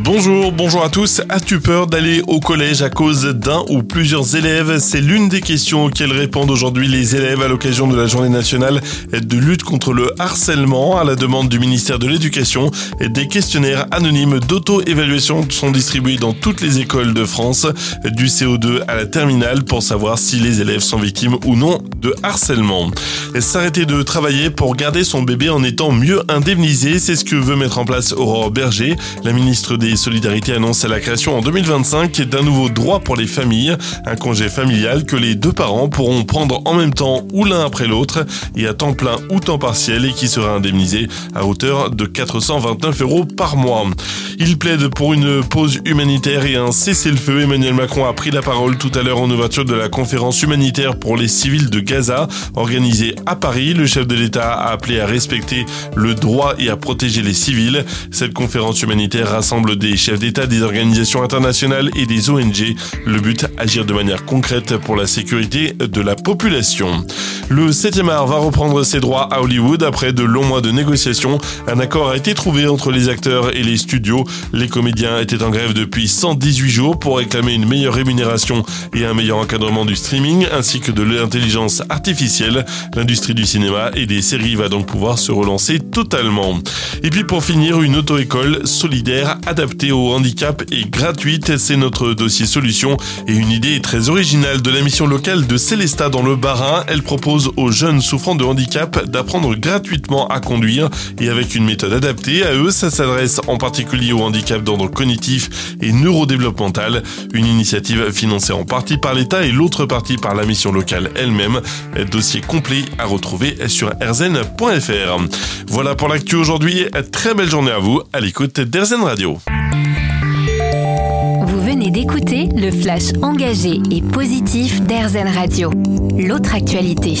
Bonjour, bonjour à tous. As-tu peur d'aller au collège à cause d'un ou plusieurs élèves? C'est l'une des questions auxquelles répondent aujourd'hui les élèves à l'occasion de la journée nationale de lutte contre le harcèlement. À la demande du ministère de l'Éducation, des questionnaires anonymes d'auto-évaluation sont distribués dans toutes les écoles de France, du CO2 à la terminale, pour savoir si les élèves sont victimes ou non de harcèlement. S'arrêter de travailler pour garder son bébé en étant mieux indemnisé, c'est ce que veut mettre en place Aurore Berger, la ministre des Solidarité annonce la création en 2025 d'un nouveau droit pour les familles, un congé familial que les deux parents pourront prendre en même temps ou l'un après l'autre et à temps plein ou temps partiel et qui sera indemnisé à hauteur de 429 euros par mois. Il plaide pour une pause humanitaire et un cessez-le-feu. Emmanuel Macron a pris la parole tout à l'heure en ouverture de la conférence humanitaire pour les civils de Gaza, organisée à Paris. Le chef de l'État a appelé à respecter le droit et à protéger les civils. Cette conférence humanitaire rassemble des chefs d'État, des organisations internationales et des ONG. Le but, agir de manière concrète pour la sécurité de la population. Le 7e art va reprendre ses droits à Hollywood après de longs mois de négociations. Un accord a été trouvé entre les acteurs et les studios. Les comédiens étaient en grève depuis 118 jours pour réclamer une meilleure rémunération et un meilleur encadrement du streaming ainsi que de l'intelligence artificielle. L'industrie du cinéma et des séries va donc pouvoir se relancer totalement. Et puis pour finir, une auto-école solidaire adaptée au handicap et gratuite, c'est notre dossier solution et une idée très originale de la mission locale de Célesta dans le Bas-Rhin. Elle propose aux jeunes souffrant de handicap d'apprendre gratuitement à conduire et avec une méthode adaptée à eux, ça s'adresse en particulier au handicap d'ordre cognitif et neurodéveloppemental, une initiative financée en partie par l'État et l'autre partie par la mission locale elle-même. Dossier complet à retrouver sur erzen.fr. Voilà pour l'actu aujourd'hui. Très belle journée à vous à l'écoute d'Erzen Radio. D'écouter le flash engagé et positif d'Erzen Radio. L'autre actualité.